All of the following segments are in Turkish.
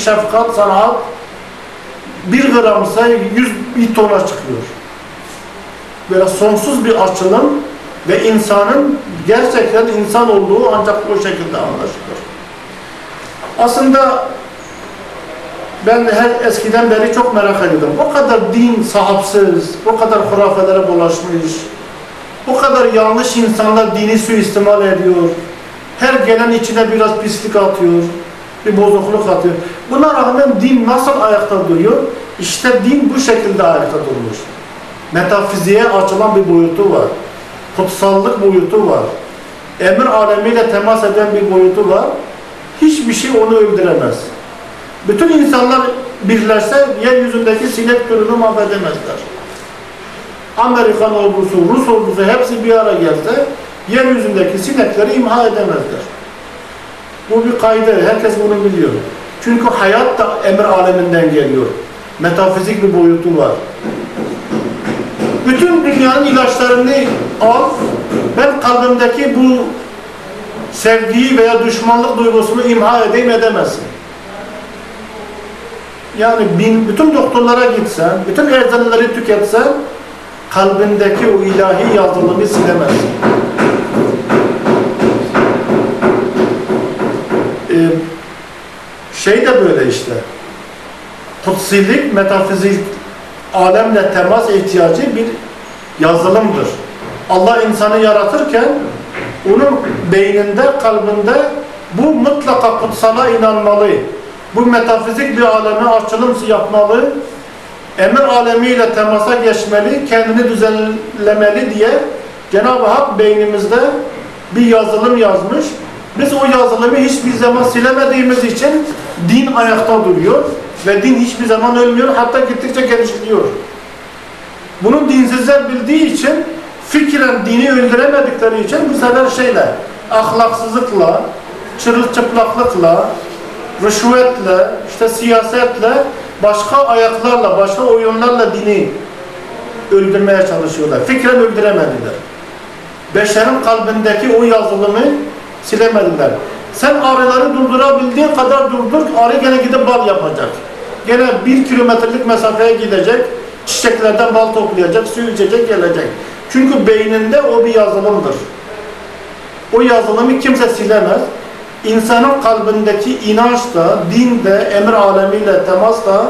şefkat, sanat bir gramsa yüz bir tona çıkıyor. Böyle sonsuz bir açılım ve insanın gerçekten insan olduğu ancak o şekilde anlaşılır. Aslında ben her eskiden beri çok merak ediyordum. O kadar din sahipsiz, o kadar hurafelere bulaşmış, o kadar yanlış insanlar dini suistimal ediyor. Her gelen içine biraz pislik atıyor, bir bozukluk atıyor. Buna rağmen din nasıl ayakta duruyor? İşte din bu şekilde ayakta durmuş. Metafiziğe açılan bir boyutu var. Kutsallık boyutu var. Emir alemiyle temas eden bir boyutu var. Hiçbir şey onu öldüremez. Bütün insanlar birleşse yeryüzündeki sinek türünü mahvedemezler. Amerikan ordusu, Rus ordusu hepsi bir ara gelse yeryüzündeki sinekleri imha edemezler. Bu bir kaydı. Herkes bunu biliyor. Çünkü hayat da emir aleminden geliyor. Metafizik bir boyutu var. Bütün dünyanın ilaçlarını al. Ben kalbimdeki bu sevgiyi veya düşmanlık duygusunu imha edeyim edemezsin. Yani bin, bütün doktorlara gitsen, bütün eczaneleri tüketsen kalbindeki o ilahi yazılımı silemezsin. Ee, şey de böyle işte. Kutsilik, metafizik alemle temas ihtiyacı bir yazılımdır. Allah insanı yaratırken onun beyninde, kalbinde bu mutlaka kutsala inanmalı. Bu metafizik bir aleme açılım yapmalı. Emir alemiyle temasa geçmeli, kendini düzenlemeli diye Cenab-ı Hak beynimizde bir yazılım yazmış. Biz o yazılımı hiçbir zaman silemediğimiz için din ayakta duruyor ve din hiçbir zaman ölmüyor, hatta gittikçe genişliyor. Bunu dinsizler bildiği için fikren dini öldüremedikleri için bu sefer şeyle, ahlaksızlıkla, çırılçıplaklıkla, rüşvetle, işte siyasetle, başka ayaklarla, başka oyunlarla dini öldürmeye çalışıyorlar. Fikren öldüremediler. Beşerin kalbindeki o yazılımı silemediler. Sen arıları durdurabildiğin kadar durdur, arı gene gidip bal yapacak. Gene bir kilometrelik mesafeye gidecek, çiçeklerden bal toplayacak, su içecek, gelecek. Çünkü beyninde o bir yazılımdır. O yazılımı kimse silemez. İnsanın kalbindeki inanç da, din de, emir alemiyle temas da,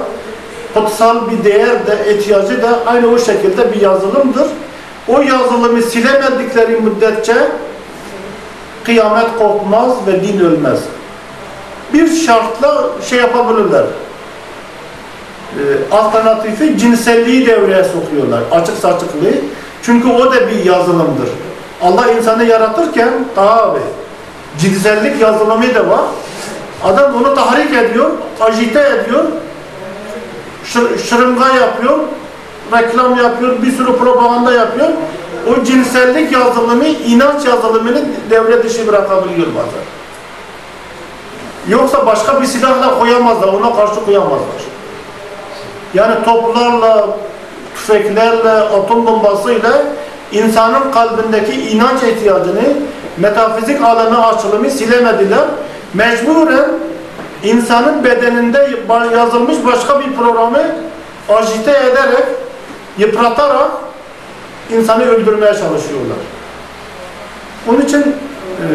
kutsal bir değer de, ihtiyacı da aynı o şekilde bir yazılımdır. O yazılımı silemedikleri müddetçe kıyamet kopmaz ve din ölmez. Bir şartla şey yapabilirler. Ee, alternatifi cinselliği devreye sokuyorlar. Açık saçıklığı. Çünkü o da bir yazılımdır. Allah insanı yaratırken abi cinsellik yazılımı da var. Adam onu tahrik ediyor, ajite ediyor, şır, şırınga yapıyor, reklam yapıyor, bir sürü propaganda yapıyor. O cinsellik yazılımı, inanç yazılımını devre dışı bırakabiliyor bazen. Yoksa başka bir silahla koyamazlar, ona karşı koyamazlar. Yani toplarla, tüfeklerle, atom bombasıyla insanın kalbindeki inanç ihtiyacını, metafizik alanı açılımı silemediler. Mecburen insanın bedeninde yazılmış başka bir programı ajite ederek, yıpratarak insanı öldürmeye çalışıyorlar. Onun için e,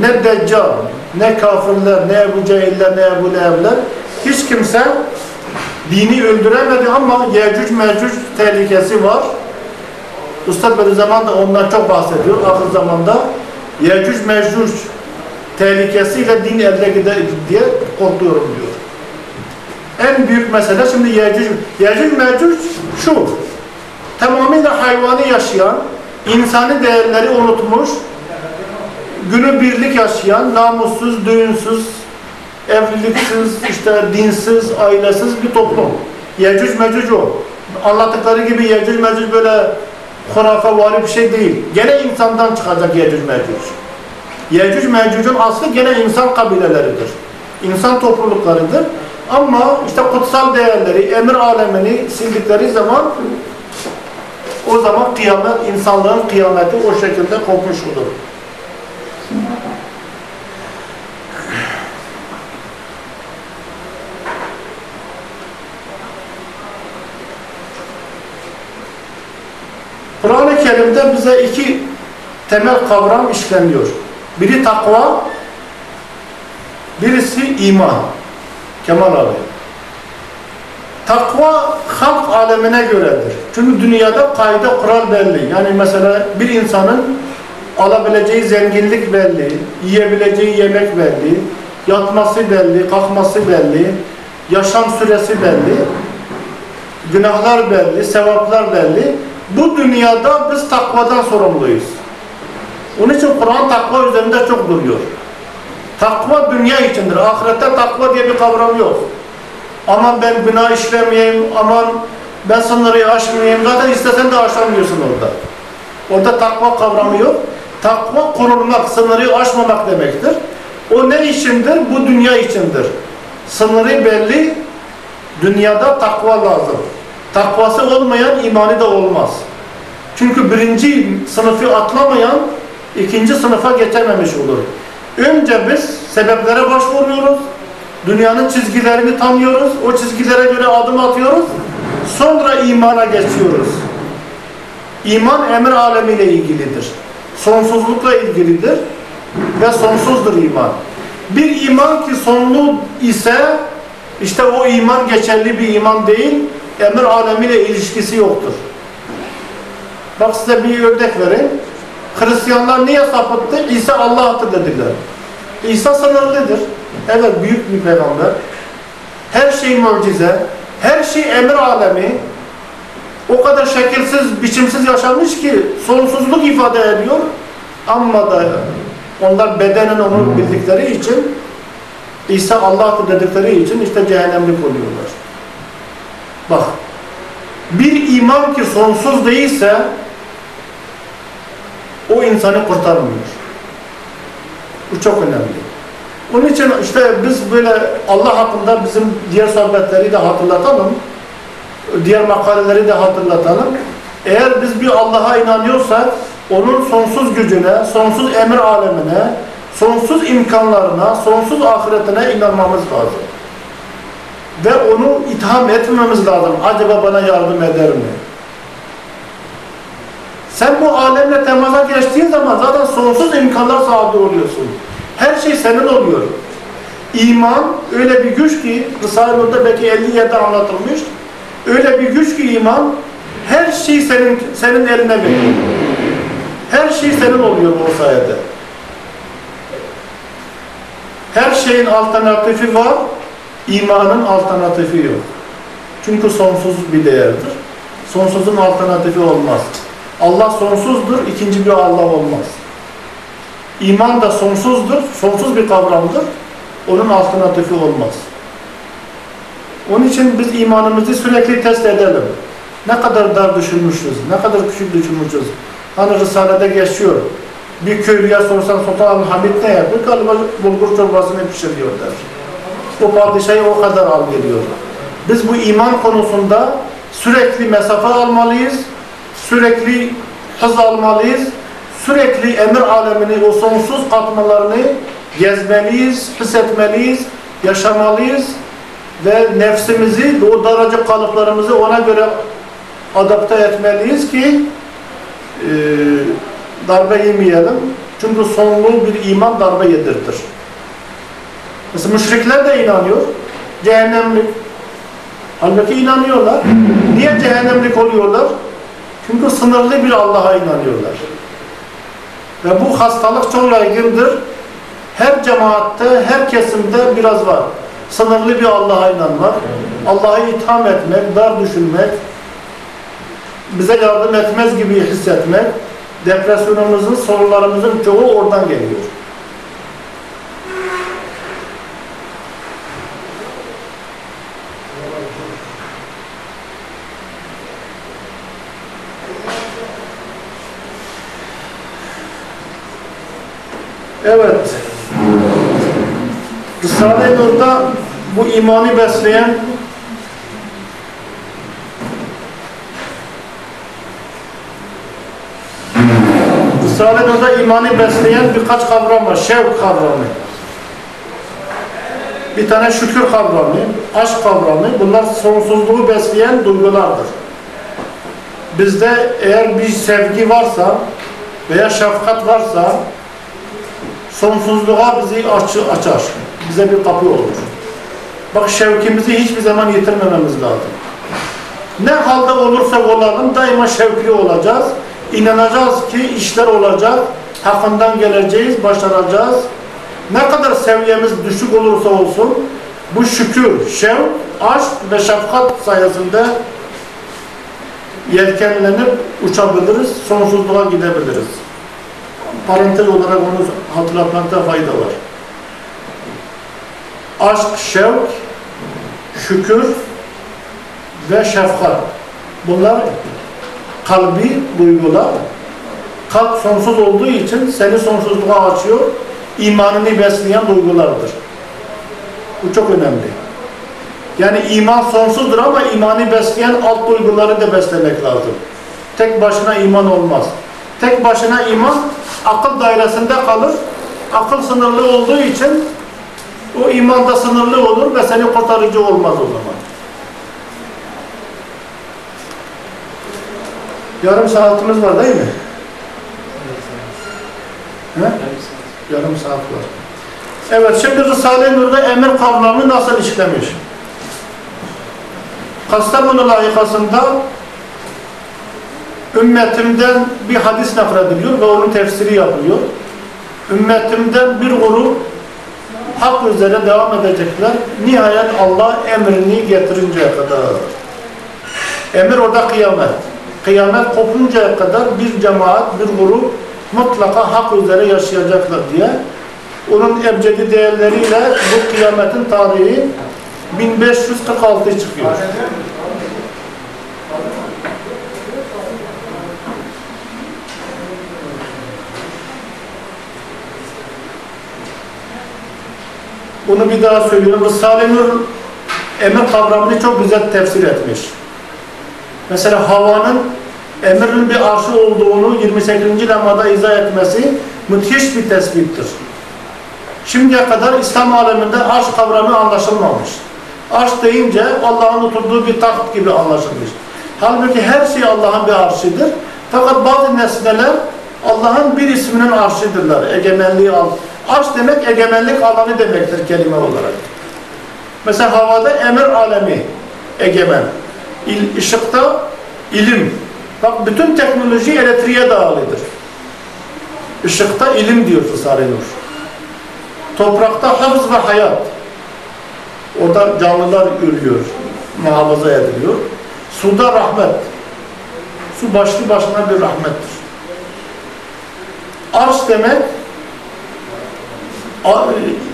ne Deccal, ne kafirler, ne Ebu Cehiller, ne Ebu Lehebler hiç kimse dini öldüremedi ama Yecüc Mecüc tehlikesi var. Üstad Bediüzzaman da ondan çok bahsediyor. Ahir zamanda Yecüc Mecüc tehlikesiyle din elde gider diye korkuyorum diyor. En büyük mesele şimdi Yecüc, Yecüc Mecüc şu. Tamamıyla hayvanı yaşayan, insani değerleri unutmuş, günü birlik yaşayan, namussuz, düğünsüz, evliliksiz, işte dinsiz, ailesiz bir toplum. Yecüc Mecüc o. Anlattıkları gibi Yecüc Mecüc böyle hurafe vari bir şey değil. Gene insandan çıkacak Yecüc Mecüc. Yecüc Mecüc'ün aslı gene insan kabileleridir. İnsan topluluklarıdır. Ama işte kutsal değerleri, emir alemini sildikleri zaman o zaman kıyamet, insanlığın kıyameti o şekilde kopmuş olur. Kur'an-ı Kerim'de bize iki temel kavram işleniyor. Biri takva, birisi iman. Kemal abi. Takva halk alemine göredir. Çünkü dünyada kayda kural belli. Yani mesela bir insanın alabileceği zenginlik belli, yiyebileceği yemek belli, yatması belli, kalkması belli, yaşam süresi belli, günahlar belli, sevaplar belli. Bu dünyada biz takvadan sorumluyuz. Onun için Kur'an takva üzerinde çok duruyor. Takva dünya içindir. Ahirette takva diye bir kavram yok. Aman ben günah işlemeyeyim, aman ben sınırı aşmayayım. Zaten istesen de aşamıyorsun orada. Orada takva kavramı yok. Takva korunmak, sınırı aşmamak demektir. O ne içindir? Bu dünya içindir. Sınırı belli, dünyada takva lazım. Takvası olmayan imani de olmaz. Çünkü birinci sınıfı atlamayan ikinci sınıfa geçememiş olur. Önce biz sebeplere başvuruyoruz. Dünyanın çizgilerini tanıyoruz. O çizgilere göre adım atıyoruz. Sonra imana geçiyoruz. İman emir alemiyle ilgilidir. Sonsuzlukla ilgilidir. Ve sonsuzdur iman. Bir iman ki sonlu ise işte o iman geçerli bir iman değil, emir alemiyle ilişkisi yoktur. Bak size bir örnek vereyim. Hristiyanlar niye sapıttı? İsa Allah'tır dediler. İsa sınırlıdır. Evet büyük bir peygamber. Her şey mucize. Her şey emir alemi. O kadar şekilsiz, biçimsiz yaşamış ki sonsuzluk ifade ediyor. Ama da onlar bedenen onu bildikleri için İsa Allah'tır dedikleri için işte cehennemlik oluyorlar. Bak bir iman ki sonsuz değilse o insanı kurtarmıyor. Bu çok önemli. Onun için işte biz böyle Allah hakkında bizim diğer sohbetleri de hatırlatalım. Diğer makaleleri de hatırlatalım. Eğer biz bir Allah'a inanıyorsak onun sonsuz gücüne, sonsuz emir alemine, sonsuz imkanlarına, sonsuz ahiretine inanmamız lazım. Ve onu itham etmemiz lazım. Acaba bana yardım eder mi? Sen bu alemle temasa geçtiğin zaman zaten sonsuz imkanlar sahibi oluyorsun. Her şey senin oluyor. İman öyle bir güç ki, Risale-i belki 50 yerde anlatılmış, öyle bir güç ki iman, her şey senin senin eline veriyor. Her şey senin oluyor o sayede. Her şeyin alternatifi var, imanın alternatifi yok. Çünkü sonsuz bir değerdir. Sonsuzun alternatifi olmaz. Allah sonsuzdur, ikinci bir Allah olmaz. İman da sonsuzdur, sonsuz bir kavramdır. Onun alternatifi olmaz. Onun için biz imanımızı sürekli test edelim. Ne kadar dar düşünmüşüz, ne kadar küçük düşünmüşüz. Hani Risale'de geçiyor. Bir köylüye sorsan Sultan Hamid ne yapıyor? Galiba bulgur çorbasını pişiriyor der. O padişahı o kadar al geliyor. Biz bu iman konusunda sürekli mesafe almalıyız, sürekli hız almalıyız, sürekli emir alemini, o sonsuz katmalarını gezmeliyiz, hissetmeliyiz, yaşamalıyız ve nefsimizi, o daracık kalıplarımızı ona göre adapte etmeliyiz ki e, darbe yemeyelim. Çünkü sonlu bir iman darbe yedirtir. Mesela müşrikler de inanıyor. Cehennemlik. Halbuki inanıyorlar. Niye cehennemlik oluyorlar? Çünkü sınırlı bir Allah'a inanıyorlar. Ve bu hastalık çok yaygındır. Her cemaatte, her kesimde biraz var. Sınırlı bir Allah'a inanmak, Allah'ı itham etmek, dar düşünmek, bize yardım etmez gibi hissetmek, depresyonumuzun, sorunlarımızın çoğu oradan geliyor. Evet. Risale-i Nur'da bu imanı besleyen Risale-i Nur'da imanı besleyen birkaç kavram var. Şevk kavramı. Bir tane şükür kavramı, aşk kavramı. Bunlar sonsuzluğu besleyen duygulardır. bizde eğer bir sevgi varsa veya şefkat varsa sonsuzluğa bizi açı, açar. Bize bir kapı olur. Bak şevkimizi hiçbir zaman yitirmememiz lazım. Ne halde olursak olalım daima şevkli olacağız. İnanacağız ki işler olacak. Hakkından geleceğiz, başaracağız. Ne kadar seviyemiz düşük olursa olsun bu şükür, şevk, aşk ve şefkat sayesinde yelkenlenip uçabiliriz, sonsuzluğa gidebiliriz. Parantez olarak onu hatırlatmakta fayda var. Aşk, şevk, şükür ve şefkat. Bunlar kalbi duygular. Kalp sonsuz olduğu için seni sonsuzluğa açıyor. imanını besleyen duygulardır. Bu çok önemli. Yani iman sonsuzdur ama imanı besleyen alt duyguları da beslemek lazım. Tek başına iman olmaz. Tek başına iman akıl dairesinde kalır. Akıl sınırlı olduğu için o iman da sınırlı olur ve seni kurtarıcı olmaz o zaman. Yarım saatimiz var değil mi? He? Yarım saat var. Evet, şimdi Risale-i Nur'da emir kavramı nasıl işlemiş? Kastamonu layıkasında ümmetimden bir hadis naklediliyor ve onun tefsiri yapılıyor. Ümmetimden bir grup hak üzere devam edecekler. Nihayet Allah emrini getirinceye kadar. Emir orada kıyamet. Kıyamet kopuncaya kadar bir cemaat, bir grup mutlaka hak üzere yaşayacaklar diye. Onun ebcedi değerleriyle bu kıyametin tarihi 1546 çıkıyor. Bunu bir daha söylüyorum. Risale-i Nur emir kavramını çok güzel tefsir etmiş. Mesela havanın emrin bir arşı olduğunu 28. lemada izah etmesi müthiş bir tespittir. Şimdiye kadar İslam aleminde arş kavramı anlaşılmamış. Arş deyince Allah'ın oturduğu bir taht gibi anlaşılmış. Halbuki her şey Allah'ın bir arşıdır. Fakat bazı nesneler Allah'ın bir isminin arşıdırlar. Egemenliği al. Arş demek egemenlik alanı demektir kelime olarak. Mesela havada emir alemi egemen. İl, ışıkta ilim. Bak bütün teknoloji elektriğe dağılıdır. Işıkta ilim diyor Risale-i Nur. Toprakta hafız ve hayat. Orada canlılar ürüyor, muhafaza ediliyor. Suda rahmet. Su başlı başına bir rahmettir. Arş demek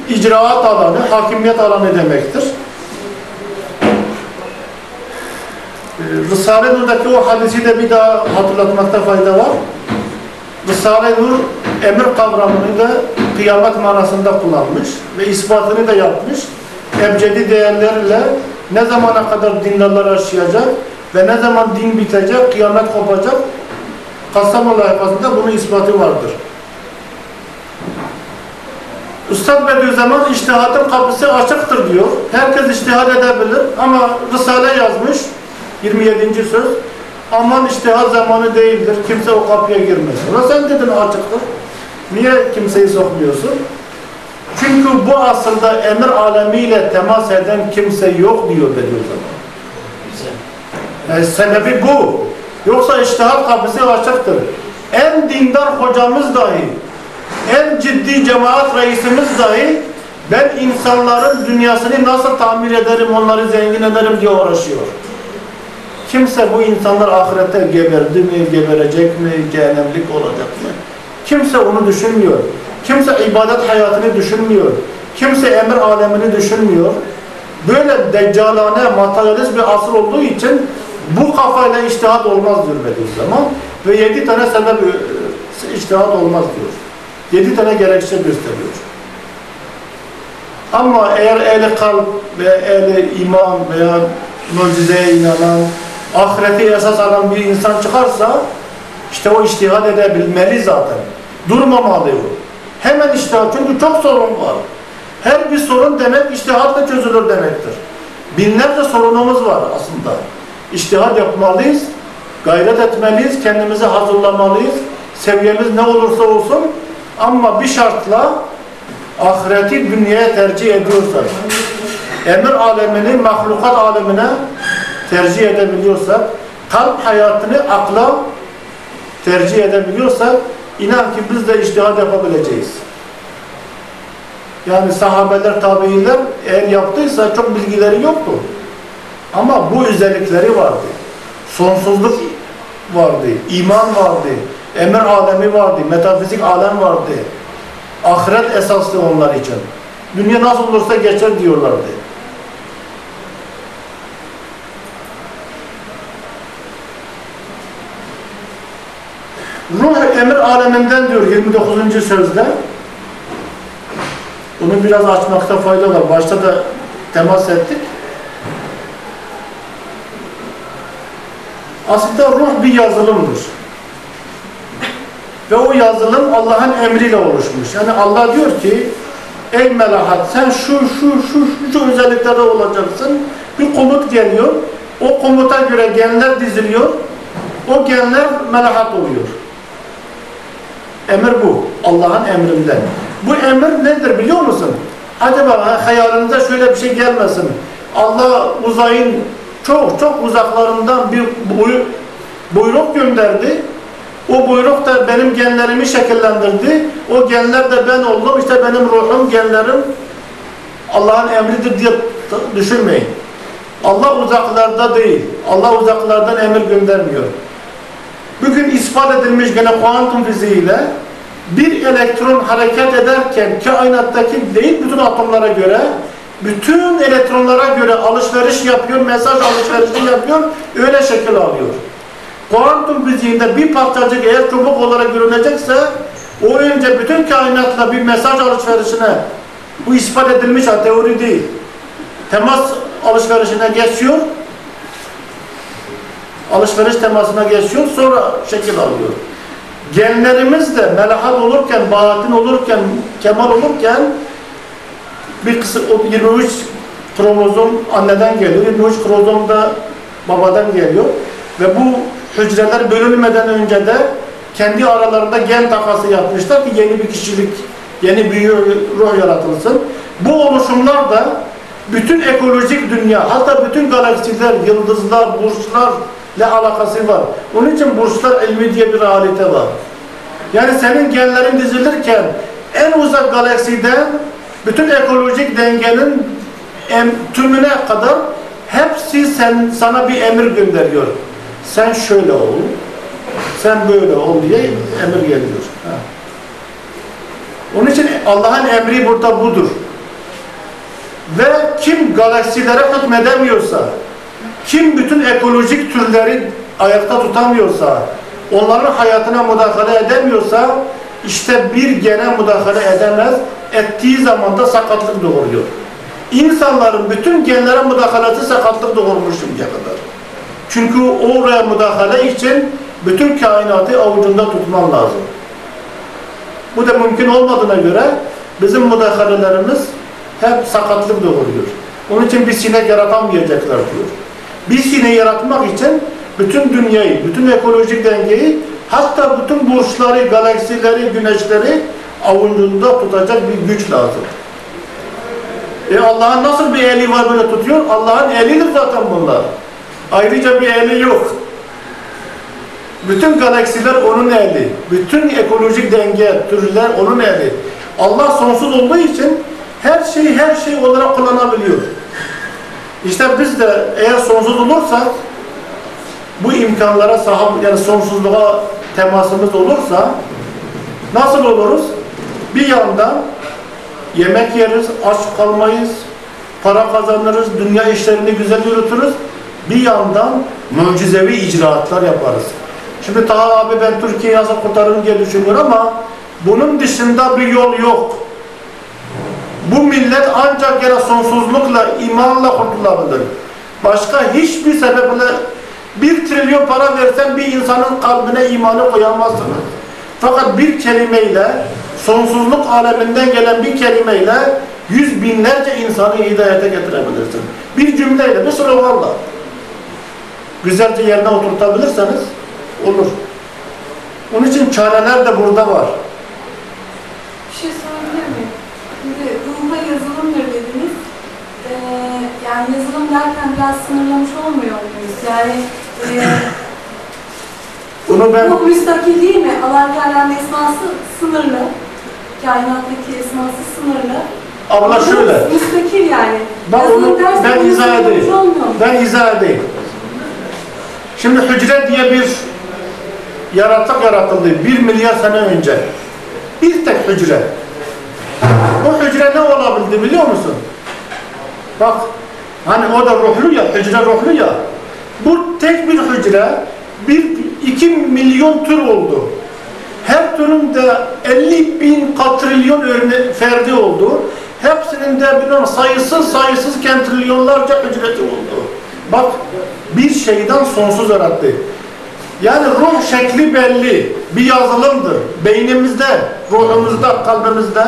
icraat alanı, hakimiyet alanı demektir. Risale-i Nur'daki o hadisi de bir daha hatırlatmakta fayda var. Risale-i Nur emir kavramını da kıyamet manasında kullanmış ve ispatını da yapmış. Ebcedi değerlerle ne zamana kadar dindarlar yaşayacak ve ne zaman din bitecek, kıyamet kopacak Kastamonu layıkasında bunun ispatı vardır. Üstad Bediüzzaman iştihadın kapısı açıktır diyor. Herkes iştihad edebilir ama Risale yazmış 27. söz. Aman iştihad zamanı değildir. Kimse o kapıya girmez. Ama sen dedin açıktır. Niye kimseyi sokmuyorsun? Çünkü bu asılda emir alemiyle temas eden kimse yok diyor Bediüzzaman. Yani sebebi bu. Yoksa iştihad kapısı açıktır. En dindar hocamız dahi, en ciddi cemaat reisimiz dahi ben insanların dünyasını nasıl tamir ederim, onları zengin ederim diye uğraşıyor. Kimse bu insanlar ahirette geberdi mi, geberecek mi, cehennemlik olacak mı? Kimse onu düşünmüyor. Kimse ibadet hayatını düşünmüyor. Kimse emir alemini düşünmüyor. Böyle deccalane, materyalist bir asır olduğu için bu kafayla iştihat olmaz diyor Bediüzzaman. Ve yedi tane sebep iştihat olmaz diyor. Yedi tane gerekçe gösteriyor. Ama eğer ehli kalp ve ehli iman veya mucizeye inanan, ahireti esas alan bir insan çıkarsa işte o iştihad edebilmeli zaten. Durmamalı o. Hemen iştihad. Çünkü çok sorun var. Her bir sorun demek iştihadla çözülür demektir. Binlerce sorunumuz var aslında. İştihad yapmalıyız. Gayret etmeliyiz, kendimizi hazırlamalıyız. Seviyemiz ne olursa olsun ama bir şartla ahireti dünyaya tercih ediyorsak, emir alemini mahlukat alemine tercih edebiliyorsak, kalp hayatını akla tercih edebiliyorsak, inan ki biz de iştihad yapabileceğiz. Yani sahabeler, tabiiler eğer yaptıysa çok bilgileri yoktu. Ama bu özellikleri vardı. Sonsuzluk vardı, iman vardı, emir alemi vardı, metafizik alem vardı. Ahiret esaslı onlar için. Dünya nasıl olursa geçer diyorlardı. Ruh emir aleminden diyor 29. sözde. Bunu biraz açmakta fayda var. Başta da temas ettik. Aslında ruh bir yazılımdır. Ve o yazılım Allah'ın emriyle oluşmuş. Yani Allah diyor ki ey melahat sen şu şu şu şu, şu özelliklerde olacaksın. Bir komut geliyor. O komuta göre genler diziliyor. O genler melahat oluyor. Emir bu. Allah'ın emrinden. Bu emir nedir biliyor musun? Acaba hayalinize şöyle bir şey gelmesin. Allah uzayın çok çok uzaklarından bir buyruk gönderdi. O buyruk da benim genlerimi şekillendirdi. O genler de ben oldum. İşte benim ruhum, genlerim Allah'ın emridir diye düşünmeyin. Allah uzaklarda değil. Allah uzaklardan emir göndermiyor. Bugün ispat edilmiş gene kuantum fiziğiyle bir elektron hareket ederken kainattaki değil bütün atomlara göre bütün elektronlara göre alışveriş yapıyor, mesaj alışverişi yapıyor, öyle şekil alıyor. Kuantum fiziğinde bir parçacık eğer çubuk olarak görünecekse o önce bütün kainatla bir mesaj alışverişine bu ispat edilmiş ha teori değil. Temas alışverişine geçiyor. Alışveriş temasına geçiyor sonra şekil alıyor. Genlerimiz de melahat olurken, bahatin olurken, kemal olurken bir kısım 23 kromozom anneden geliyor. 23 kromozom da babadan geliyor. Ve bu hücreler bölünmeden önce de kendi aralarında gen takası yapmışlar ki yeni bir kişilik, yeni bir ruh yaratılsın. Bu oluşumlar da bütün ekolojik dünya, hatta bütün galaksiler, yıldızlar, burçlarla alakası var. Onun için burçlar ilmi diye bir realite var. Yani senin genlerin dizilirken en uzak galaksiden bütün ekolojik dengenin tümüne kadar hepsi sen, sana bir emir gönderiyor. Sen şöyle ol, sen böyle ol diye emir geliyor. Ha. Onun için Allah'ın emri burada budur. Ve kim galaksilere hükmedemiyorsa, kim bütün ekolojik türleri ayakta tutamıyorsa, onların hayatına müdahale edemiyorsa, işte bir gene müdahale edemez, ettiği zaman da sakatlık doğuruyor. İnsanların bütün genlere müdahalesi sakatlık doğurmuş şimdiye kadar. Çünkü oraya müdahale için bütün kainatı avucunda tutman lazım. Bu da mümkün olmadığına göre bizim müdahalelerimiz hep sakatlık doğuruyor. Onun için bir sinek yaratamayacaklar diyor. Bir sinek yaratmak için bütün dünyayı, bütün ekolojik dengeyi, hatta bütün burçları, galaksileri, güneşleri avucunda tutacak bir güç lazım. E Allah'ın nasıl bir eli var böyle tutuyor? Allah'ın elidir zaten bunlar. Ayrıca bir eli yok. Bütün galaksiler onun eli. Bütün ekolojik denge, türler onun eli. Allah sonsuz olduğu için her şeyi her şey olarak kullanabiliyor. İşte biz de eğer sonsuz olursak bu imkanlara sahip yani sonsuzluğa temasımız olursa nasıl oluruz? Bir yandan yemek yeriz, aç kalmayız, para kazanırız, dünya işlerini güzel yürütürüz. Bir yandan mucizevi icraatlar yaparız. Şimdi Taha abi ben Türkiye'yi nasıl kurtarırım diye düşünüyor ama bunun dışında bir yol yok. Bu millet ancak yine sonsuzlukla, imanla kurtulabilir. Başka hiçbir sebeple bir trilyon para versen bir insanın kalbine imanı koyamazsınız. Fakat bir kelimeyle, sonsuzluk aleminden gelen bir kelimeyle yüz binlerce insanı hidayete getirebilirsin. Bir cümleyle, bir sloganla güzelce yerine oturtabilirseniz olur. Onun için çareler de burada var. Bir şey sorabilir miyim? Şimdi ruha yazılımdır dediniz. Ee, yani yazılım derken biraz sınırlamış olmuyor muyuz? Yani e, Bunu ben ruh müstakil değil mi? Allah Teala'nın esması sınırlı. Kainattaki esması sınırlı. abla şöyle. Müstakil yani. Yazılım onu ben izah edeyim. Ben izah edeyim. Şimdi hücre diye bir yaratık yaratıldı bir milyar sene önce. Bir tek hücre. Bu hücre ne olabildi biliyor musun? Bak hani o da ruhlu ya, hücre ruhlu ya. Bu tek bir hücre bir iki milyon tür oldu. Her türün de 50 bin katrilyon örne ferdi oldu. Hepsinin de bilmem sayısız sayısız kentrilyonlarca hücreti oldu. Bak bir şeyden sonsuz yarattı. Yani ruh şekli belli. Bir yazılımdır. Beynimizde, ruhumuzda, kalbimizde.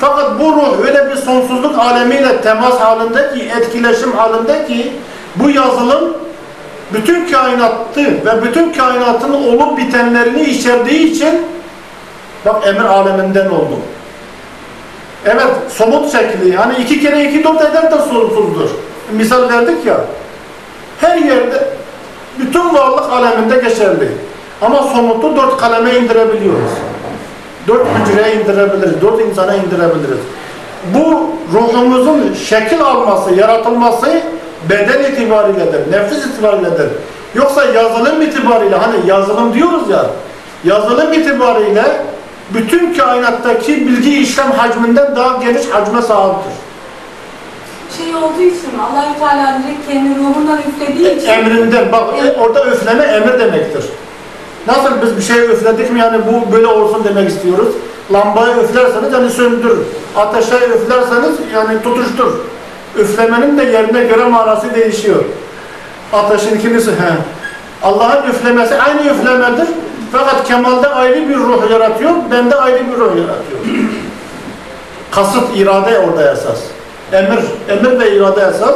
Fakat bu ruh öyle bir sonsuzluk alemiyle temas halinde ki, etkileşim halinde ki bu yazılım bütün kainatı ve bütün kainatın olup bitenlerini içerdiği için bak emir aleminden oldu. Evet, somut şekli. Hani iki kere iki dört eder de sonsuzdur. Misal verdik ya. Her yerde bütün varlık aleminde geçerli. Ama somutu dört kaleme indirebiliyoruz. Dört hücreye indirebiliriz, dört insana indirebiliriz. Bu ruhumuzun şekil alması, yaratılması beden itibariyledir, nefis itibariyledir. Yoksa yazılım itibariyle, hani yazılım diyoruz ya, yazılım itibariyle bütün kainattaki bilgi işlem hacminden daha geniş hacme sahiptir. Şey olduğu için mi? allah Teala direkt kendi ruhundan üflediği için Emrinden, bak orada üfleme emir demektir. Nasıl biz bir şey üfledik mi yani bu böyle olsun demek istiyoruz. Lambayı üflerseniz yani söndür. Ateşe üflerseniz yani tutuştur. Üflemenin de yerine göre manası değişiyor. Ateşin ikincisi he. Allah'ın üflemesi aynı üflemedir. Fakat kemalde ayrı bir ruh yaratıyor, bende ayrı bir ruh yaratıyor. Kasıt, irade orada esas. Emir, emir ve irade esas.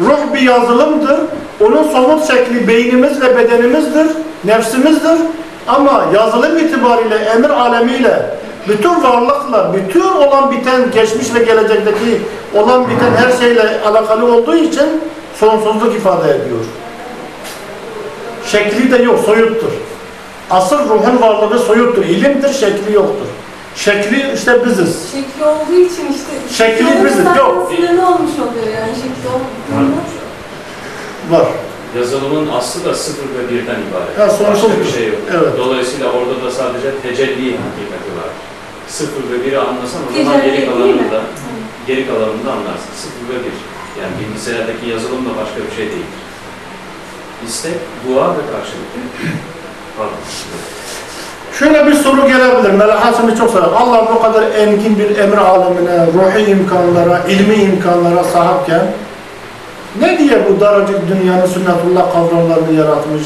Ruh bir yazılımdır. Onun somut şekli beynimiz ve bedenimizdir, nefsimizdir. Ama yazılım itibariyle, emir alemiyle, bütün varlıkla, bütün olan biten, geçmiş ve gelecekteki olan biten her şeyle alakalı olduğu için sonsuzluk ifade ediyor. Şekli de yok, soyuttur. Asıl ruhun varlığı soyuttur, ilimdir, şekli yoktur. Şekli işte biziz. şekli olduğu için işte Şekli zaten yok. sınırlı olmuş oluyor yani şekli olduğunda. Var. Yazılımın aslı da sıfır ve birden ibaret. Ha, sonsuz Başka bir şey yok. evet. Dolayısıyla orada da sadece tecelli hakikati var. Sıfır ve biri anlasan o zaman geri kalanını da geri kalanını da anlarsın. Sıfır ve bir. Yani bilgisayardaki yazılım da başka bir şey değil. İstek, dua ve karşılık. Pardon. Şöyle bir soru gelebilir. Melahasını çok sever. Allah bu kadar engin bir emir alemine, ruhi imkanlara, ilmi imkanlara sahipken ne diye bu daracık dünyanın sünnetullah kavramlarını yaratmış?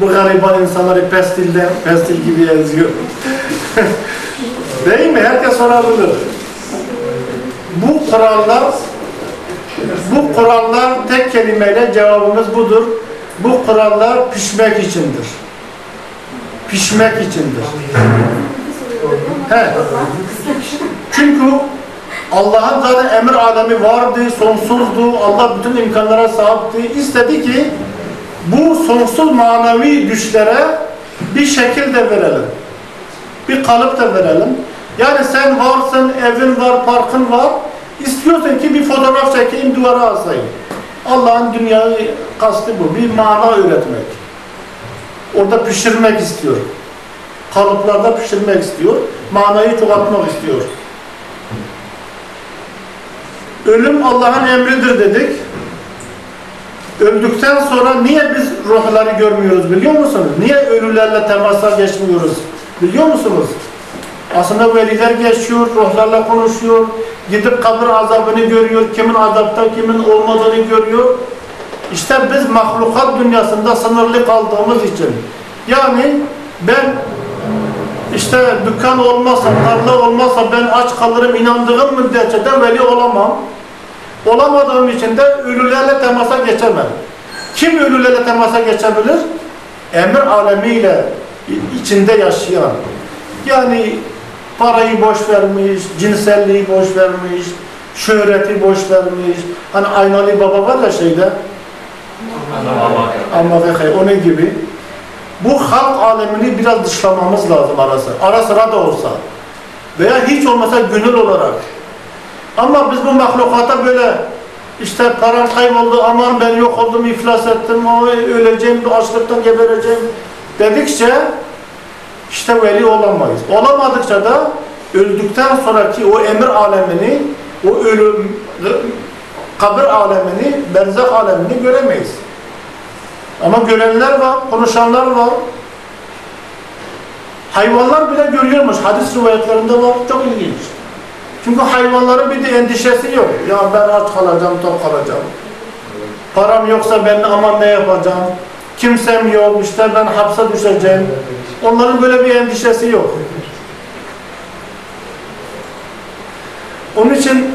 Bu gariban insanları pestilden, pestil gibi eziyor. Değil mi? Herkes sorabilir. Bu kurallar bu kurallar tek kelimeyle cevabımız budur. Bu kurallar pişmek içindir. Pişmek içindir. He. Çünkü Allah'ın zaten emir alemi vardı, sonsuzdu. Allah bütün imkanlara sahipti. İstedi ki bu sonsuz manevi güçlere bir şekil de verelim. Bir kalıp da verelim. Yani sen varsın, evin var, parkın var. İstiyorsun ki bir fotoğraf çekeyim, duvara asayım. Allah'ın dünyayı kastı bu. Bir mana üretmek. Orada pişirmek istiyor. Kalıplarda pişirmek istiyor. Manayı çoğaltmak istiyor. Ölüm Allah'ın emridir dedik. Öldükten sonra niye biz ruhları görmüyoruz biliyor musunuz? Niye ölülerle temasa geçmiyoruz? Biliyor musunuz? Aslında veliler geçiyor, ruhlarla konuşuyor, gidip kabir azabını görüyor, kimin azapta, kimin olmadığını görüyor. İşte biz mahlukat dünyasında sınırlı kaldığımız için. Yani ben işte dükkan olmazsa, tarla olmazsa ben aç kalırım inandığım müddetçe de veli olamam. Olamadığım için de ölülerle temasa geçemem. Kim ölülerle temasa geçebilir? emir alemiyle içinde yaşayan, yani parayı boş vermiş, cinselliği boş vermiş, şöhreti boş vermiş. Hani Aynalı Baba var ya şeyde, hayır, onun gibi. Bu halk alemini biraz dışlamamız lazım arası. Ara sıra da olsa. Veya hiç olmasa gönül olarak. Ama biz bu mahlukata böyle işte param kayboldu, aman ben yok oldum, iflas ettim, öleceğim, açlıktan gebereceğim dedikçe işte veli olamayız. Olamadıkça da öldükten sonraki o emir alemini, o ölüm, kabir alemini, berzak alemini göremeyiz. Ama görenler var, konuşanlar var. Hayvanlar bile görüyormuş. Hadis rivayetlerinde var. Çok ilginç. Çünkü hayvanların bir de endişesi yok. Ya ben aç kalacağım, tok kalacağım. Param yoksa ben aman ne yapacağım? Kimsem yok, işte ben hapse düşeceğim. Onların böyle bir endişesi yok. Onun için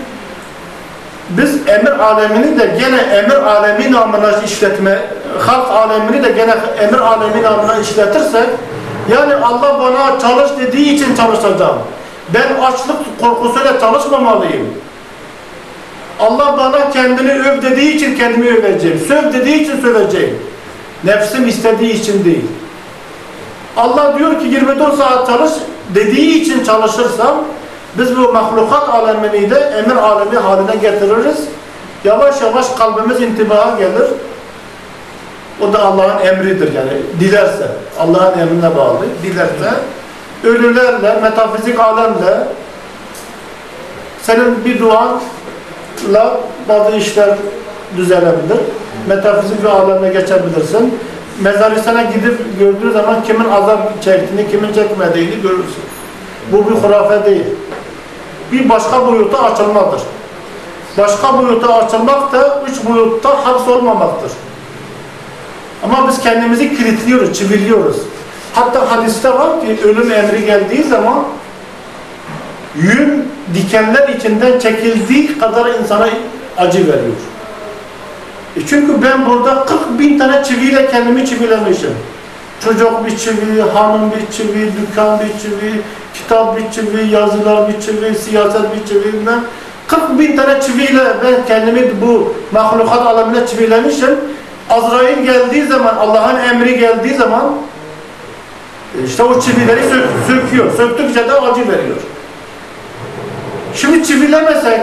biz emir alemini de gene emir alemi namına işletme, halk alemini de gene emir alemi namına işletirsek, yani Allah bana çalış dediği için çalışacağım. Ben açlık korkusuyla çalışmamalıyım. Allah bana kendini öv dediği için kendimi öveceğim. Söv dediği için söveceğim. Nefsim istediği için değil. Allah diyor ki 24 saat çalış dediği için çalışırsam biz bu mahlukat alemini de emir alemi haline getiririz. Yavaş yavaş kalbimiz intibaha gelir. O da Allah'ın emridir yani. Dilerse. Allah'ın emrine bağlı. Dilerse ölülerle, metafizik alemle senin bir duanla bazı işler düzelebilir. Metafizik bir alemle geçebilirsin. Mezaristana gidip gördüğün zaman kimin azap çektiğini, kimin çekmediğini görürsün. Bu bir hurafe değil. Bir başka boyuta açılmadır. Başka boyuta açılmak da üç boyutta hapis olmamaktır. Ama biz kendimizi kilitliyoruz, çiviliyoruz. Hatta hadiste var ki ölüm emri geldiği zaman yün dikenler içinden çekildiği kadar insana acı veriyor. E çünkü ben burada 40 bin tane çiviyle kendimi çivilemişim. Çocuk bir çivi, hanım bir çivi, dükkan bir çivi, kitap bir çivi, yazılar bir çivi, siyaset bir çivi, bilmem. 40 bin tane çiviyle ben kendimi bu mahlukat alemine çivilemişim. Azrail geldiği zaman, Allah'ın emri geldiği zaman işte o çivileri sök, söküyor. Söktükçe de acı veriyor. Şimdi çivilemesek,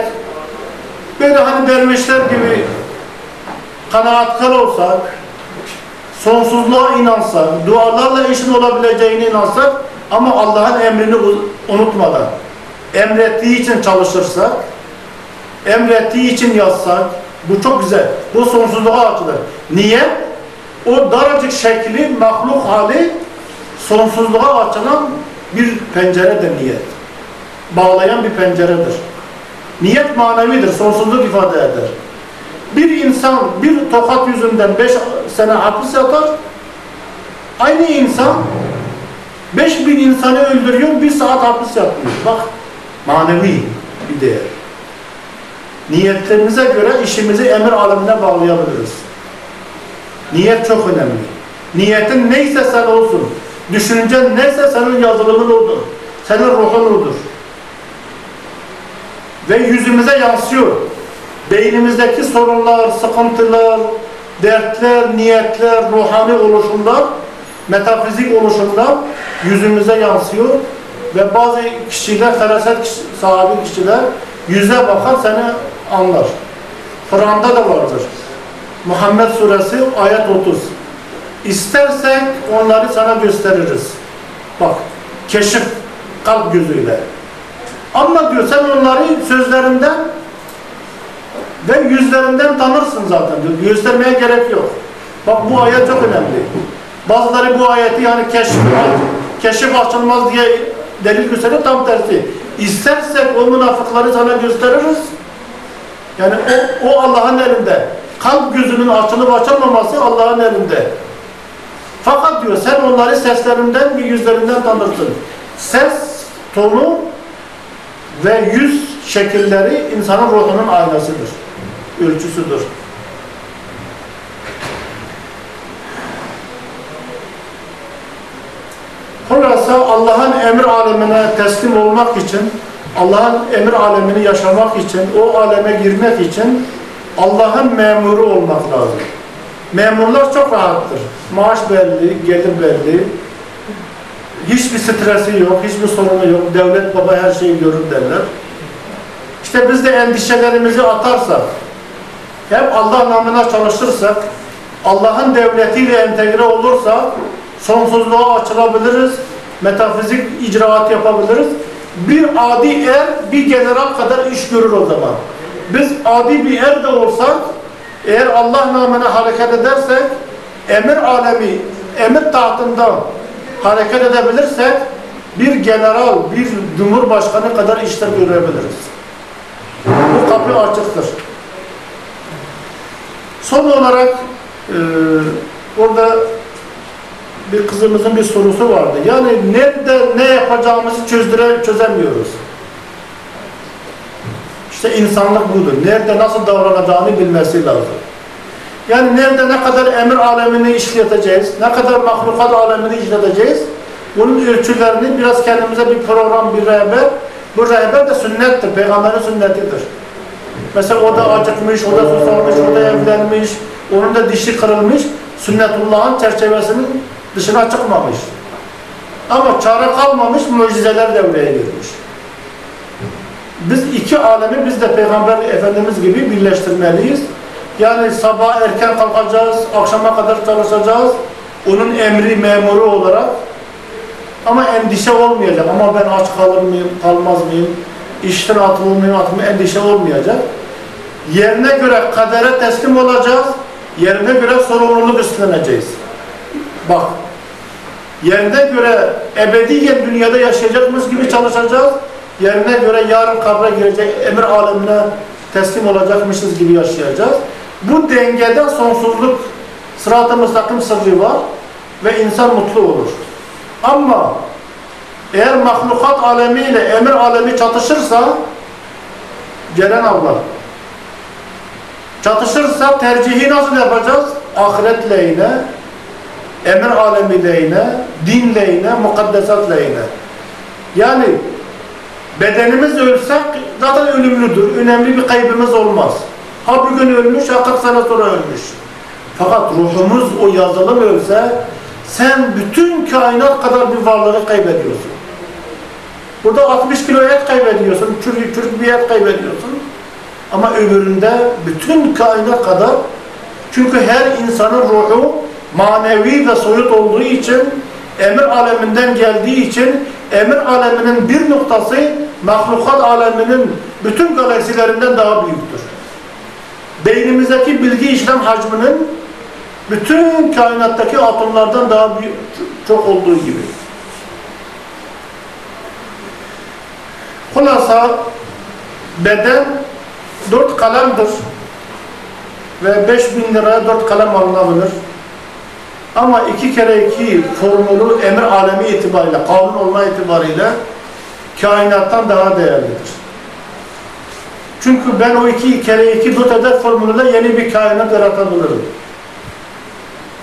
böyle hani dervişler gibi kanaatkar olsak, sonsuzluğa inansak, dualarla işin olabileceğine inansak ama Allah'ın emrini unutmadan, emrettiği için çalışırsak, emrettiği için yazsak, bu çok güzel. Bu sonsuzluğa açılır. Niye? O daracık şekli, mahluk hali sonsuzluğa açılan bir penceredir niyet. Bağlayan bir penceredir. Niyet manevidir, sonsuzluk ifade eder. Bir insan bir tokat yüzünden beş sene hapis yatar. Aynı insan beş bin insanı öldürüyor, bir saat hapis yatmıyor. Bak, manevi bir değer. Niyetlerimize göre işimizi emir alemine bağlayabiliriz. Niyet çok önemli. Niyetin neyse sen olsun. Düşüncen neyse senin yazılımın odur. Senin ruhun odur. Ve yüzümüze yansıyor. Beynimizdeki sorunlar, sıkıntılar, dertler, niyetler, ruhani oluşumlar, metafizik oluşumlar yüzümüze yansıyor. Ve bazı kişiler, feraset sahibi kişiler yüze bakar seni anlar. Kur'an'da da vardır. Muhammed suresi ayet 30. İstersek onları sana gösteririz. Bak, keşif kalp gözüyle. Ama diyor sen onları sözlerinden ve yüzlerinden tanırsın zaten. Göstermeye gerek yok. Bak bu ayet çok önemli. Bazıları bu ayeti yani keşif, keşif açılmaz diye delil gösteriyor tam tersi. İstersek o münafıkları sana gösteririz. Yani o, o Allah'ın elinde. Kalp gözünün açılıp açılmaması Allah'ın elinde. Fakat diyor sen onları seslerinden ve yüzlerinden tanırsın. Ses tonu ve yüz şekilleri insanın ruhunun aynasıdır ölçüsüdür. Hırası Allah'ın emir alemine teslim olmak için, Allah'ın emir alemini yaşamak için, o aleme girmek için Allah'ın memuru olmak lazım. Memurlar çok rahattır. Maaş belli, gelir belli. Hiçbir stresi yok, hiçbir sorunu yok. Devlet baba her şeyi görür derler. İşte biz de endişelerimizi atarsak, hep Allah namına çalışırsak, Allah'ın devletiyle entegre olursak, sonsuzluğa açılabiliriz, metafizik icraat yapabiliriz. Bir adi er, bir general kadar iş görür o zaman. Biz adi bir er de olsak, eğer Allah namına hareket edersek, emir alemi, emir tahtında hareket edebilirsek, bir general, bir cumhurbaşkanı kadar işler görebiliriz. Bu kapı açıktır. Son olarak e, orada bir kızımızın bir sorusu vardı. Yani nerede ne yapacağımızı çözdüre, çözemiyoruz. İşte insanlık budur. Nerede nasıl davranacağını bilmesi lazım. Yani nerede ne kadar emir alemini işleteceğiz, ne kadar mahlukat alemini işleteceğiz, bunun ölçülerini biraz kendimize bir program, bir rehber, bu rehber de sünnettir, peygamberin sünnetidir. Mesela o da acıkmış, o da susamış, o da evlenmiş, onun da dişi kırılmış, sünnetullahın çerçevesinin dışına çıkmamış. Ama çare kalmamış, mucizeler devreye girmiş. Biz iki alemi biz de Peygamber Efendimiz gibi birleştirmeliyiz. Yani sabah erken kalkacağız, akşama kadar çalışacağız. Onun emri, memuru olarak. Ama endişe olmayacak. Ama ben aç kalır mıyım, kalmaz mıyım? İşten atılır mıyım, atılır Endişe olmayacak. Yerine göre kadere teslim olacağız. Yerine göre sorumluluk üstleneceğiz. Bak. Yerine göre ebediyen dünyada yaşayacakmış gibi çalışacağız. Yerine göre yarın kabre girecek emir alemine teslim olacakmışız gibi yaşayacağız. Bu dengede sonsuzluk sırat-ı sırrı var ve insan mutlu olur. Ama eğer mahlukat alemiyle emir alemi çatışırsa Ceren abla çatışırsa tercihi nasıl yapacağız? Ahiret lehine, emir alemi lehine, din lehine, mukaddesat lehine. Yani bedenimiz ölsek zaten ölümlüdür. Önemli bir kaybımız olmaz. Ha bugün ölmüş, ha 40 sene sonra ölmüş. Fakat ruhumuz o yazılım ölse sen bütün kainat kadar bir varlığı kaybediyorsun. Burada 60 kilo et kaybediyorsun, çürük çürük bir et kaybediyorsun. Ama öbüründe bütün kainat kadar çünkü her insanın ruhu manevi ve soyut olduğu için emir aleminden geldiği için emir aleminin bir noktası mahlukat aleminin bütün galaksilerinden daha büyüktür. Beynimizdeki bilgi işlem hacminin bütün kainattaki atomlardan daha büyük, çok olduğu gibi. Hulasa beden dört kalemdir ve beş bin liraya dört kalem alınabilir. Ama iki kere iki formülü emir alemi itibariyle, kanun olma itibariyle kainattan daha değerlidir. Çünkü ben o iki kere iki dört eder formülüyle yeni bir kainat yaratabilirim.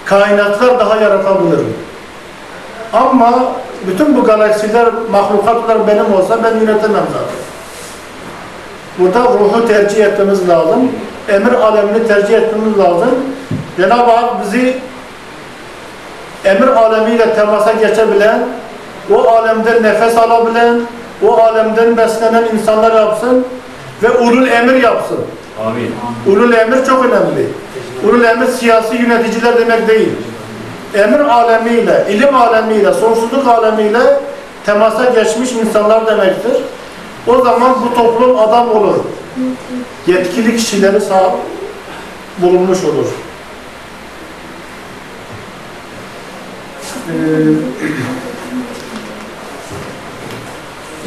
Kainatlar daha yaratabilirim. Ama bütün bu galaksiler, mahlukatlar benim olsa ben yönetemem zaten. Burada ruhu tercih etmemiz lazım. Emir alemini tercih etmemiz lazım. Cenab-ı Hak bizi emir alemiyle temasa geçebilen, o alemden nefes alabilen, o alemden beslenen insanlar yapsın ve ulul emir yapsın. Amin. Ulul emir çok önemli. Ulul emir siyasi yöneticiler demek değil. Emir alemiyle, ilim alemiyle, sonsuzluk alemiyle temasa geçmiş insanlar demektir. O zaman bu toplum adam olur. Yetkili kişileri sağ bulunmuş olur. Ee,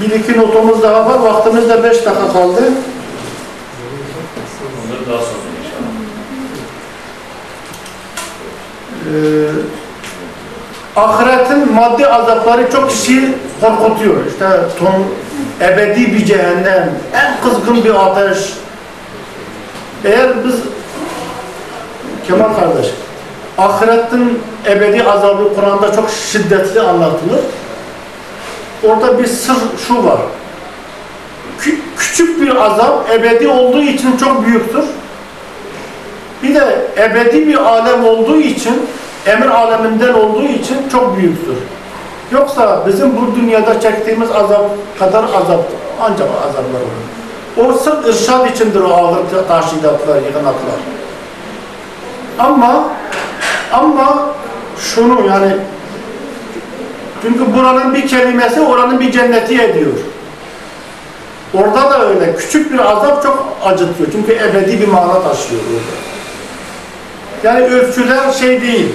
bir iki notumuz daha var. Vaktimiz de beş dakika kaldı. Onları daha sonra inşallah. Ee, ahiretin maddi azapları çok kişiyi korkutuyor. İşte ton, ebedi bir cehennem, en kızgın bir ateş. Eğer biz Kemal kardeş, ahiretin ebedi azabı Kur'an'da çok şiddetli anlatılır. orada bir sır şu var. Kü- küçük bir azap ebedi olduğu için çok büyüktür. Bir de ebedi bir alem olduğu için, emir aleminden olduğu için çok büyüktür. Yoksa bizim bu dünyada çektiğimiz azap kadar azap, ancak azaplar olur. O sırf irşad içindir o ağır taşidatlar, yığınaklar. Ama ama şunu yani çünkü buranın bir kelimesi oranın bir cenneti ediyor. Orada da öyle. Küçük bir azap çok acıtıyor. Çünkü ebedi bir mana taşıyor orada. Yani ölçüler şey değil.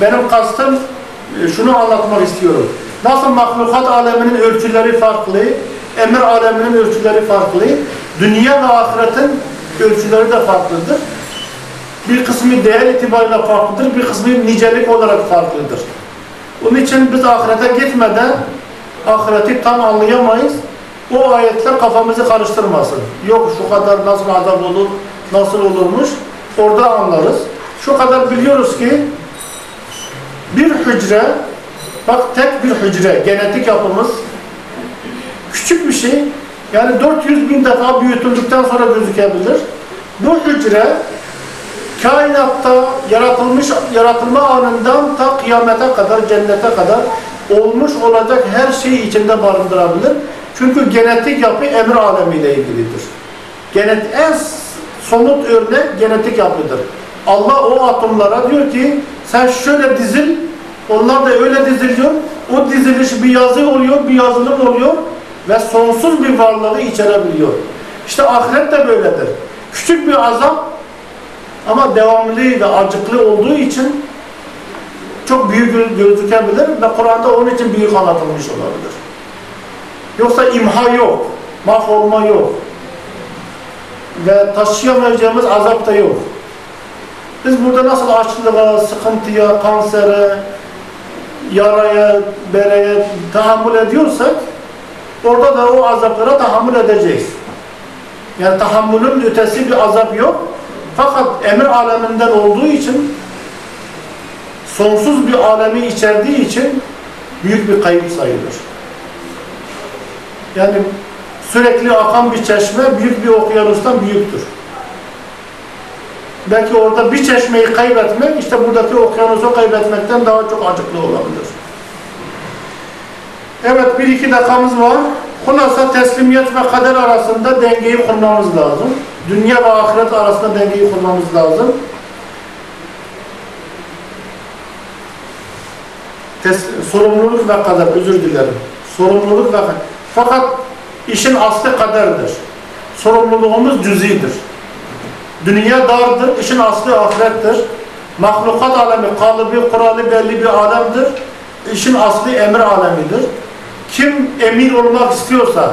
Benim kastım e, şunu anlatmak istiyorum. Nasıl mahlukat aleminin ölçüleri farklı, emir aleminin ölçüleri farklı, dünya ve ahiretin ölçüleri de farklıdır. Bir kısmı değer itibariyle farklıdır, bir kısmı nicelik olarak farklıdır. Onun için biz ahirete gitmeden ahireti tam anlayamayız. O ayetler kafamızı karıştırmasın. Yok şu kadar nasıl azap olur, nasıl olurmuş orada anlarız. Şu kadar biliyoruz ki bir hücre, bak tek bir hücre, genetik yapımız küçük bir şey. Yani 400 bin defa büyütüldükten sonra gözükebilir. Bu hücre kainatta yaratılmış yaratılma anından ta kıyamete kadar, cennete kadar olmuş olacak her şeyi içinde barındırabilir. Çünkü genetik yapı emir alemiyle ilgilidir. Genet en somut örnek genetik yapıdır. Allah o atomlara diyor ki sen şöyle dizil, onlar da öyle diziliyor. O diziliş bir yazı oluyor, bir yazılım oluyor ve sonsuz bir varlığı içerebiliyor. İşte ahiret de böyledir. Küçük bir azap ama devamlı ve acıklı olduğu için çok büyük gö- gözükebilir ve Kur'an'da onun için büyük anlatılmış olabilir. Yoksa imha yok, mahvolma yok ve taşıyamayacağımız azap da yok. Biz burada nasıl açlığa, sıkıntıya, kansere, yaraya, bereye tahammül ediyorsak orada da o azaplara tahammül edeceğiz. Yani tahammülün ötesi bir azap yok. Fakat emir aleminden olduğu için sonsuz bir alemi içerdiği için büyük bir kayıp sayılır. Yani sürekli akan bir çeşme büyük bir okyanustan büyüktür. Belki orada bir çeşmeyi kaybetmek işte buradaki okyanusu kaybetmekten daha çok acıklı olabilir. Evet bir iki dakikamız var. Hulasa teslimiyet ve kader arasında dengeyi kurmamız lazım. Dünya ve ahiret arasında dengeyi kurmamız lazım. Tes sorumluluk ve kader, özür dilerim. Sorumluluk ve kader. Fakat işin aslı kaderdir. Sorumluluğumuz cüzidir. Dünya dardır, işin aslı ahirettir. Mahlukat alemi, kalıbı, kuralı belli bir alemdir. İşin aslı emir alemidir. Kim emir olmak istiyorsa,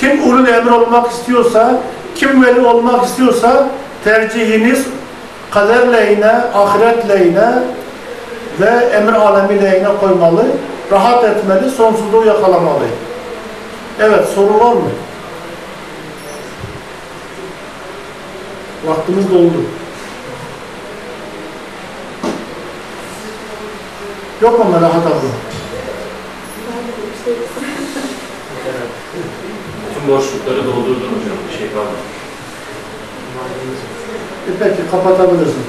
kim ulul emir olmak istiyorsa, kim veli olmak istiyorsa tercihiniz kader lehine, ahiret lehine ve emir alemi lehine koymalı. Rahat etmeli, sonsuzluğu yakalamalı. Evet, soru var mı? Vaktimiz doldu. Yok mu Melahat abla? Bütün boşlukları doldurdun hocam. Bir şey kalmadı. E peki kapatabilirsin.